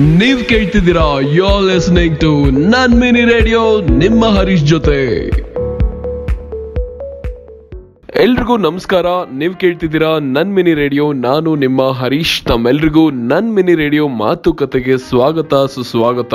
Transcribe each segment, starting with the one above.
ನೀವ್ ಕೇಳ್ತಿದ್ದೀರಾ ಯೋ listening to ನನ್ ಮಿನಿ ರೇಡಿಯೋ ನಿಮ್ಮ ಹರೀಶ್ ಜೊತೆ. ಎಲ್ರಿಗೂ ನಮಸ್ಕಾರ. ನೀವು ಕೇಳ್ತಿದ್ದೀರಾ ನನ್ ಮಿನಿ ರೇಡಿಯೋ ನಾನು ನಿಮ್ಮ ಹರೀಶ್. ತಮ್ಮೆಲ್ರಿಗೂ ನನ್ ಮಿನಿ ರೇಡಿಯೋ ಮಾತುಕತೆಗೆ ಸ್ವಾಗತ, ಸುಸ್ವಾಗತ.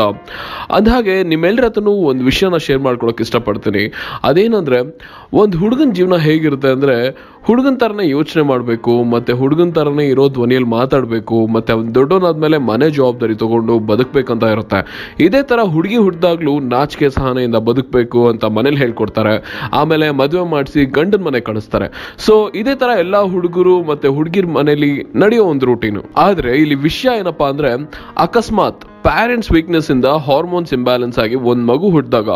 ಅಂದಹಾಗೆ ನಿಮ್ಮೆಲ್ಲರ ಹತ್ರನೂ ಒಂದು ವಿಷಯನ ಶೇರ್ ಮಾಡ್ಕೊಳಕ್ ಇಷ್ಟಪಡ್ತೀನಿ. ಅದೇನಂದ್ರೆ, ಒಂದು ಹುಡುಗನ ಜೀವನ ಹೇಗಿರುತ್ತೆ ಅಂದ್ರೆ ಹುಡುಗನ ಥರನೇ ಯೋಚನೆ ಮಾಡಬೇಕು, ಮತ್ತೆ ಹುಡುಗನ ಥರನೇ ಇರೋ ಧ್ವನಿಯಲ್ಲಿ ಮಾತಾಡಬೇಕು, ಮತ್ತೆ ಅವ್ನು ದೊಡ್ಡವನಾದ್ಮೇಲೆ ಮನೆ ಜವಾಬ್ದಾರಿ ತಗೊಂಡು ಬದುಕಬೇಕಂತ ಇರುತ್ತೆ. ಇದೇ ಥರ ಹುಡುಗಿ ಹುಟ್ಟಿದಾಗ್ಲೂ ನಾಚಿಕೆ ಸಹನೆಯಿಂದ ಬದುಕಬೇಕು ಅಂತ ಮನೇಲಿ ಹೇಳ್ಕೊಡ್ತಾರೆ. ಆಮೇಲೆ ಮದುವೆ ಮಾಡಿಸಿ ಗಂಡನ ಮನೆ ಕಳಿಸ್ತಾರೆ. ಸೊ ಇದೇ ತರ ಎಲ್ಲ ಹುಡುಗರು ಮತ್ತೆ ಹುಡುಗಿರ್ ಮನೇಲಿ ನಡೆಯೋ ಒಂದು ರೂಟೀನು ಆದರೆ ಇಲ್ಲಿ ವಿಷಯ ಏನಪ್ಪಾ ಅಂದರೆ ಅಕಸ್ಮಾತ್ ಪ್ಯಾರೆಂಟ್ಸ್ ವೀಕ್ನೆಸ್ ಇಂದ ಹಾರ್ಮೋನ್ಸ್ ಇಂಬ್ಯಾಲೆನ್ಸ್ ಆಗಿ ಒಂದು ಮಗು ಹುಟ್ಟಿದಾಗ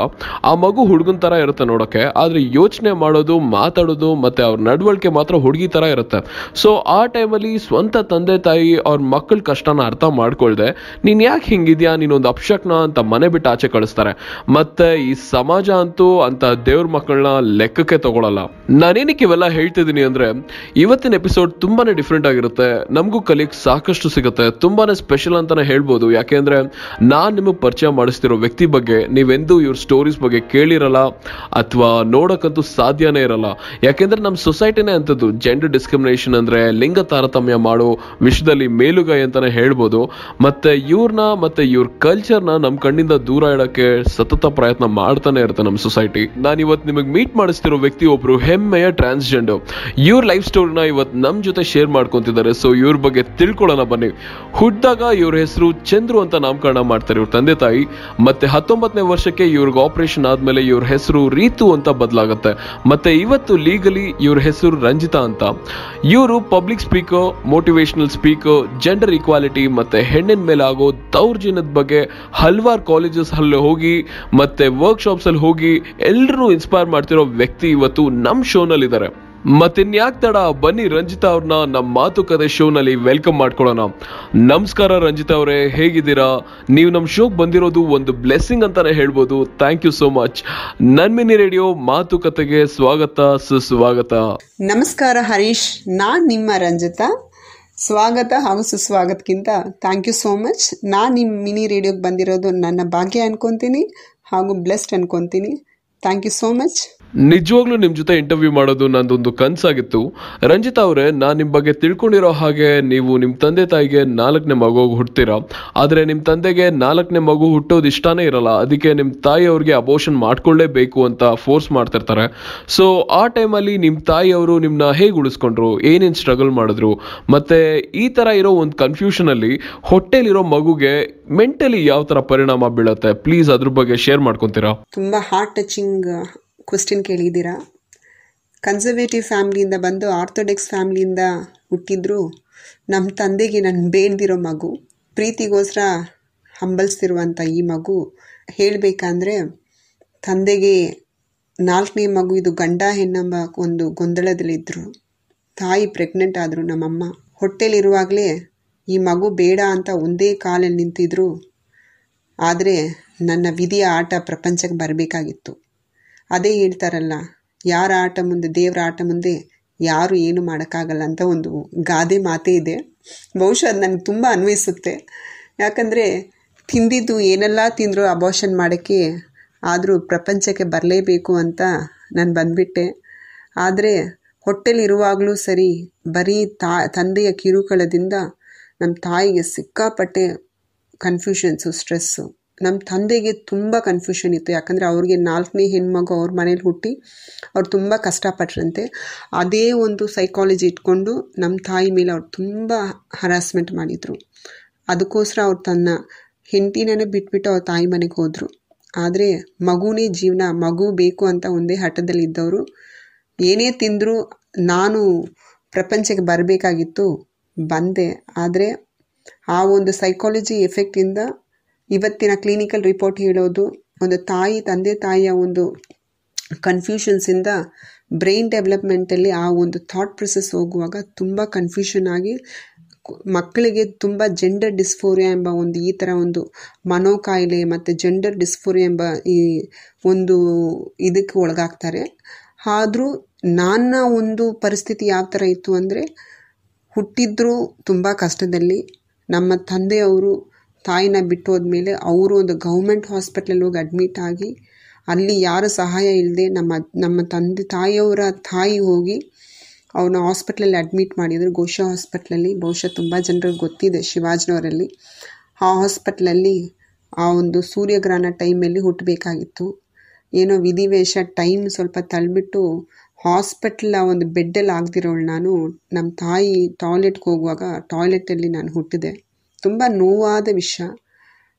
ಆ ಮಗು ಹುಡುಗನ ತರ ಇರುತ್ತೆ ನೋಡಕ್ಕೆ ಆದ್ರೆ ಯೋಚನೆ ಮಾಡೋದು, ಮಾತಾಡೋದು ಮತ್ತೆ ಅವ್ರ ನಡವಳಿಕೆ ಮಾತ್ರ ಹುಡುಗಿ ತರ ಇರುತ್ತೆ. ಸೊ ಆ ಟೈಮಲ್ಲಿ ಸ್ವಂತ ತಂದೆ ತಾಯಿ ಅವ್ರ ಮಕ್ಕಳ ಕಷ್ಟನ ಅರ್ಥ ಮಾಡ್ಕೊಳ್ದೆ, ನೀನ್ ಯಾಕೆ ಹಿಂಗಿದ್ಯಾ? ನೀನೊಂದು ಅಪ್ಶಕ್ನ ಅಂತ ಮನೆ ಬಿಟ್ಟು ಆಚೆ ಕಳಿಸ್ತಾರೆ. ಮತ್ತೆ ಈ ಸಮಾಜ ಅಂತೂ ಅಂತ ದೇವ್ರ ಮಕ್ಕಳನ್ನ ಲೆಕ್ಕಕ್ಕೆ ತಗೊಳಲ್ಲ. ನಾನೇನಕ್ಕೆ ಇವೆಲ್ಲ ಹೇಳ್ತಿದ್ದೀನಿ ಅಂದ್ರೆ, ಇವತ್ತಿನ ಎಪಿಸೋಡ್ ತುಂಬಾನೇ ಡಿಫ್ರೆಂಟ್ ಆಗಿರುತ್ತೆ. ನಮಗೂ ಕಲಿಕ್ ಸಾಕಷ್ಟು ಸಿಗುತ್ತೆ. ತುಂಬಾನೇ ಸ್ಪೆಷಲ್ ಅಂತಾನೆ ಹೇಳ್ಬೋದು. ಯಾಕೆಂದ್ರೆ ನಾನ್ ನಿಮಗೆ ಪರಿಚಯ ಮಾಡಿಸ್ತಿರೋ ವ್ಯಕ್ತಿ ಬಗ್ಗೆ ನೀವೆಂದೂ ಇವ್ರ ಸ್ಟೋರೀಸ್ ಬಗ್ಗೆ ಕೇಳಿರಲ್ಲ ಅಥವಾ ನೋಡಕ್ಕಂತೂ ಸಾಧ್ಯನೇ ಇರಲ್ಲ. ಯಾಕೆಂದ್ರೆ ನಮ್ಮ ಸೊಸೈಟಿನೇ ಅಂಥದ್ದು ಜೆಂಡರ್ ಡಿಸ್ಕ್ರಿಮಿನೇಷನ್ ಅಂದ್ರೆ ಲಿಂಗ ತಾರತಮ್ಯ ಮಾಡೋ ವಿಷಯದಲ್ಲಿ ಮೇಲುಗೈ ಅಂತಾನೆ ಹೇಳ್ಬೋದು. ಮತ್ತೆ ಇವ್ರನ್ನ ಮತ್ತೆ ಇವ್ರ ಕಲ್ಚರ್ನ ನಮ್ಮ ಕಣ್ಣಿಂದ ದೂರ ಇಡಕ್ಕೆ ಸತತ ಪ್ರಯತ್ನ ಮಾಡ್ತಾನೆ ಇರುತ್ತೆ ನಮ್ಮ ಸೊಸೈಟಿ ನಾನು ಇವತ್ತು ನಿಮಗೆ ಮೀಟ್ ಮಾಡಿಸ್ತಿರೋ ವ್ಯಕ್ತಿ ಒಬ್ರು ಹೆಮ್ಮೆಯ ಟ್ರಾನ್ಸ್ಜೆಂಡರ್ ಇವ್ರ ಲೈಫ್ ಸ್ಟೋರಿನ ಇವತ್ತು ನಮ್ಮ ಜೊತೆ ಶೇರ್ ಮಾಡ್ಕೊತಿದ್ದಾರೆ ಸೊ ಇವ್ರ ಬಗ್ಗೆ ತಿಳ್ಕೊಳ್ಳೋಣ ಬನ್ನಿ. ಹುಟ್ಟಿದಾಗ ಇವ್ರ ಹೆಸರು ಚಂದ್ರು ಅಂತ ನಾಮಕರಣ ಮಾಡ್ತಾರೆ ಇವ್ರ ತಂದೆ ತಾಯಿ. ಮತ್ತೆ ಹತ್ತೊಂಬತ್ತನೇ ವರ್ಷಕ್ಕೆ ಇವ್ರಿಗೆ ಆಪರೇಷನ್ ಆದ್ಮೇಲೆ ಇವ್ರ ಹೆಸರು ರೀತು ಅಂತ ಬದಲಾಗುತ್ತೆ. ಮತ್ತೆ ಇವತ್ತು ಲೀಗಲಿ ಇವ್ರ ಹೆಸರು ರಂಜಿತಾ ಅಂತ. ಇವರು public speaker motivational speaker gender equality ಮತ್ತೆ ಹೆಣ್ಣಿನ ಮೇಲೆ ಆಗೋ ದೌರ್ಜನ್ಯದ ಬಗ್ಗೆ ಹಲವಾರು ಕಾಲೇಜಸ್ ಅಲ್ಲಿ ಹೋಗಿ, ಮತ್ತೆ ವರ್ಕ್ಶಾಪ್ಸ್ ಅಲ್ಲಿ ಹೋಗಿ ಎಲ್ಲರೂ ಇನ್ಸ್ಪೈರ್ ಮಾಡ್ತಿರೋ ವ್ಯಕ್ತಿ ಇವತ್ತು ನಮ್ಮ ಶೋನಲ್ಲಿ ಇದ್ದಾರೆ ಮತ್ತಿನ್ಯಾಕ್ ತಡ, ಬನ್ನಿ ರಂಜಿತಾ ಅವ್ರನ್ನ ನಮ್ಮ ಮಾತುಕತೆ ಶೋನಲ್ಲಿ ವೆಲ್ಕಮ್ ಮಾಡ್ಕೊಳ್ಳೋಣ. ನಮಸ್ಕಾರ ರಂಜಿತಾ ಅವರೇ, ಹೇಗಿದ್ದೀರಾ? ನೀವು ನಮ್ಮ ಶೋಗೆ ಬಂದಿರೋದು ಒಂದು ಬ್ಲೆಸ್ಸಿಂಗ್ ಅಂತಾನೆ ಹೇಳ್ಬೋದು. Thank you so much. ನನ್ ಮಿನಿ ರೇಡಿಯೋ ಮಾತುಕತೆಗೆ ಸ್ವಾಗತ, ಸುಸ್ವಾಗತ. ನಮಸ್ಕಾರ ಹರೀಶ್, ನಾನ್ ನಿಮ್ಮ ರಂಜಿತಾ. ಸ್ವಾಗತ ಹಾಗೂ ಸುಸ್ವಾಗತಕ್ಕಿಂತ ಥ್ಯಾಂಕ್ ಯು ಸೋ ಮಚ್. ನಾನು ನಿಮ್ಮ ಮಿನಿ ರೇಡಿಯೋಗೆ ಬಂದಿರೋದು ನನ್ನ ಭಾಗ್ಯ ಅನ್ಕೊತೀನಿ ಹಾಗೂ ಬ್ಲೆಸ್ಡ್ ಅನ್ಕೊಂತೀನಿ. Thank you so much. ನಿಜವಾಗ್ಲೂ ನಿಮ್ ಜೊತೆ ಇಂಟರ್ವ್ಯೂ ಮಾಡೋದು ನಂದೊಂದು ಕನಸಾಗಿತ್ತು. ರಂಜಿತಾ ಅವರೇ, ನಾನು ನಿಮ್ ಬಗ್ಗೆ ತಿಳ್ಕೊಂಡಿರೋ ಹಾಗೆ ನೀವು ನಿಮ್ ತಂದೆ ತಾಯಿಗೆ ನಾಲ್ಕನೇ ಮಗು ಹುಡ್ತೀರಾ ಆದ್ರೆ ನಿಮ್ ತಂದೆಗೆ ನಾಲ್ಕನೇ ಮಗು ಹುಟ್ಟೋದು ಇಷ್ಟನೇ ಇರಲ್ಲ. ಅದಕ್ಕೆ ನಿಮ್ ತಾಯಿ ಅವ್ರಿಗೆ ಅಬೋಷನ್ ಮಾಡ್ಕೊಳ್ಳೇಬೇಕು ಅಂತ ಫೋರ್ಸ್ ಮಾಡ್ತಿರ್ತಾರೆ. ಸೊ ಆ ಟೈಮಲ್ಲಿ ನಿಮ್ ತಾಯಿ ಅವರು ನಿಮ್ಮನ್ನ ಹೇಗೆ ಉಳಿಸ್ಕೊಂಡ್ರು? ಏನೇನ್ ಸ್ಟ್ರಗಲ್ ಮಾಡಿದ್ರು? ಮತ್ತೆ ಈ ತರ ಇರೋ ಒಂದು ಕನ್ಫ್ಯೂಷನ್ ಅಲ್ಲಿ ಹೊಟ್ಟೆಲಿರೋ ಮಗುಗೆ ಮೆಂಟಲಿ ಯಾವ ತರ ಪರಿಣಾಮ ಬೀಳುತ್ತೆ? ಪ್ಲೀಸ್ ಅದ್ರ ಬಗ್ಗೆ ಶೇರ್ ಮಾಡ್ಕೊಂತೀರಾ? ತುಂಬ ಹಾರ್ಟ್ ಟಚಿಂಗ್ ಕ್ವಶನ್ ಕೇಳಿದ್ದೀರಾ? ಕನ್ಸರ್ವೇಟಿವ್ ಫ್ಯಾಮ್ಲಿಯಿಂದ ಬಂದು ಆರ್ಥೋಡಾಕ್ಸ್ ಫ್ಯಾಮ್ಲಿಯಿಂದ ಹುಟ್ಟಿದ್ರು ನಮ್ಮ ತಂದೆಗೆ ನಾನು ಬೇಡ್ದಿರೋ ಮಗು, ಪ್ರೀತಿಗೋಸ್ಕರ ಹಂಬಲಿಸ್ತಿರುವಂಥ ಈ ಮಗು ಹೇಳಬೇಕಂದ್ರೆ ತಂದೆಗೆ ನಾಲ್ಕನೇ ಮಗು ಇದು ಗಂಡ ಹೆಣ್ಣಂಬ ಒಂದು ಗೊಂದಲದಲ್ಲಿದ್ದರು ತಾಯಿ ಪ್ರೆಗ್ನೆಂಟ್ ಆದರು ನಮ್ಮಮ್ಮ. ಹೊಟ್ಟೆಲಿರುವಾಗಲೇ ಈ ಮಗು ಬೇಡ ಅಂತ ಒಂದೇ ಕಾಲಲ್ಲಿ ನಿಂತಿದ್ರು. ಆದರೆ ನನ್ನ ವಿಧಿಯ ಆಟ ಪ್ರಪಂಚಕ್ಕೆ ಬರಬೇಕಾಗಿತ್ತು. ಅದೇ ಹೇಳ್ತಾರಲ್ಲ, ಯಾರ ಆಟ ಮುಂದೆ, ದೇವರ ಆಟ ಮುಂದೆ ಯಾರು ಏನು ಮಾಡೋಕ್ಕಾಗಲ್ಲ ಅಂತ ಒಂದು ಗಾದೆ ಮಾತೇ ಇದೆ. ಬಹುಶಃ ಅದು ನನಗೆ ತುಂಬ ಅನ್ವಯಿಸುತ್ತೆ. ಯಾಕಂದರೆ ತಿಂದಿದ್ದು ಏನೆಲ್ಲ ತಿಂದರೂ ಅಬಾಷನ್ ಮಾಡೋಕ್ಕೆ ಆದರೂ ಪ್ರಪಂಚಕ್ಕೆ ಬರಲೇಬೇಕು ಅಂತ ನಾನು ಬಂದುಬಿಟ್ಟೆ. ಆದರೆ ಹೊಟ್ಟೆಲಿರುವಾಗಲೂ ಸರಿ ಬರೀ ತಾ, ತಂದೆಯ ಕಿರುಕುಳದಿಂದ ನಮ್ಮ ತಾಯಿಗೆ ಸಿಕ್ಕಾಪಟ್ಟೆ ಕನ್ಫ್ಯೂಷನ್ಸು ಸ್ಟ್ರೆಸ್ಸು ನಮ್ಮ ತಂದೆಗೆ ತುಂಬ ಕನ್ಫ್ಯೂಷನ್ ಇತ್ತು. ಯಾಕಂದರೆ ಅವ್ರಿಗೆ ನಾಲ್ಕನೇ ಹೆಣ್ಮಗು ಅವ್ರ ಮನೇಲಿ ಹುಟ್ಟಿ ಅವ್ರು ತುಂಬ ಕಷ್ಟಪಟ್ರಂತೆ. ಅದೇ ಒಂದು ಸೈಕಾಲಜಿ ಇಟ್ಕೊಂಡು ನಮ್ಮ ತಾಯಿ ಮೇಲೆ ಅವ್ರು ತುಂಬ ಹರಾಸ್ಮೆಂಟ್ ಮಾಡಿದರು. ಅದಕ್ಕೋಸ್ಕರ ಅವ್ರು ತನ್ನ ಹೆಂಡತಿನೇ ಬಿಟ್ಬಿಟ್ಟು ಅವ್ರ ತಾಯಿ ಮನೆಗೆ ಹೋದರು. ಆದರೆ ಮಗುನೇ ಜೀವನ, ಮಗು ಬೇಕು ಅಂತ ಒಂದೇ ಹಠದಲ್ಲಿ ಇದ್ದವರು. ಏನೇ ತಿಂದರೂ ನಾನು ಪ್ರಪಂಚಕ್ಕೆ ಬರಬೇಕಾಗಿತ್ತು, ಬಂದೆ. ಆದರೆ ಆ ಒಂದು ಸೈಕಾಲಜಿ ಎಫೆಕ್ಟಿಂದ ಇವತ್ತಿನ ಕ್ಲಿನಿಕಲ್ ರಿಪೋರ್ಟ್ ಹೇಳೋದು ಒಂದು ತಾಯಿ, ತಂದೆ ತಾಯಿಯ ಒಂದು ಕನ್ಫ್ಯೂಷನ್ಸಿಂದ ಬ್ರೈನ್ ಡೆವಲಪ್ಮೆಂಟಲ್ಲಿ ಆ ಒಂದು ಥಾಟ್ ಪ್ರೊಸೆಸ್ ಹೋಗುವಾಗ ತುಂಬ ಕನ್ಫ್ಯೂಷನ್ ಆಗಿ ಮಕ್ಕಳಿಗೆ ತುಂಬ ಜೆಂಡರ್ ಡಿಸ್ಫೋರಿಯಾ ಎಂಬ ಒಂದು ಈ ಥರ ಒಂದು ಮನೋಕಾಯಿಲೆ ಮತ್ತು ಜೆಂಡರ್ ಡಿಸ್ಫೋರಿಯಾ ಎಂಬ ಈ ಒಂದು ಇದಕ್ಕೆ ಒಳಗಾಗ್ತಾರೆ. ಆದರೂ ನನ್ನ ಒಂದು ಪರಿಸ್ಥಿತಿ ಯಾವ ಥರ ಇತ್ತು ಅಂದರೆ ಹುಟ್ಟಿದ್ರು ತುಂಬ ಕಷ್ಟದಲ್ಲಿ ನಮ್ಮ ತಂದೆಯವರು ತಾಯಿನ ಬಿಟ್ಟು ಹೋದ್ಮೇಲೆ ಅವರು ಒಂದು ಗೌರ್ಮೆಂಟ್ ಹಾಸ್ಪಿಟ್ಲಲ್ಲಿ ಹೋಗಿ ಅಡ್ಮಿಟ್ ಆಗಿ ಅಲ್ಲಿ ಯಾರ ಸಹಾಯ ಇಲ್ಲದೆ ನಮ್ಮ ನಮ್ಮ ತಂದೆ, ತಾಯಿಯವರ ತಾಯಿ ಹೋಗಿ ಅವನ ಹಾಸ್ಪಿಟ್ಲಲ್ಲಿ ಅಡ್ಮಿಟ್ ಮಾಡಿದರು. ಗೋಶಾ ಹಾಸ್ಪಿಟ್ಲಲ್ಲಿ. ಬಹುಶಃ ತುಂಬ ಜನರಿಗೆ ಗೊತ್ತಿದೆ ಶಿವಾಜಿನವರಲ್ಲಿ. ಆ ಹಾಸ್ಪಿಟ್ಲಲ್ಲಿ ಆ ಒಂದು ಸೂರ್ಯಗ್ರಹಣ ಟೈಮಲ್ಲಿ ಹುಟ್ಟಬೇಕಾಗಿತ್ತು. ಏನೋ ವಿಧಿವೇಶ ಟೈಮ್ ಸ್ವಲ್ಪ ತಳ್ಬಿಟ್ಟು ಹಾಸ್ಪಿಟ್ಲ ಒಂದು ಬೆಡ್ಡಲ್ಲಿ ಆಗದಿರೋಳು ನಾನು. ನಮ್ಮ ತಾಯಿ ಟಾಯ್ಲೆಟ್ಗೆ ಹೋಗುವಾಗ ಟಾಯ್ಲೆಟಲ್ಲಿ ನಾನು ಹುಟ್ಟಿದೆ. ತುಂಬ ನೋವಾದ ವಿಷಯ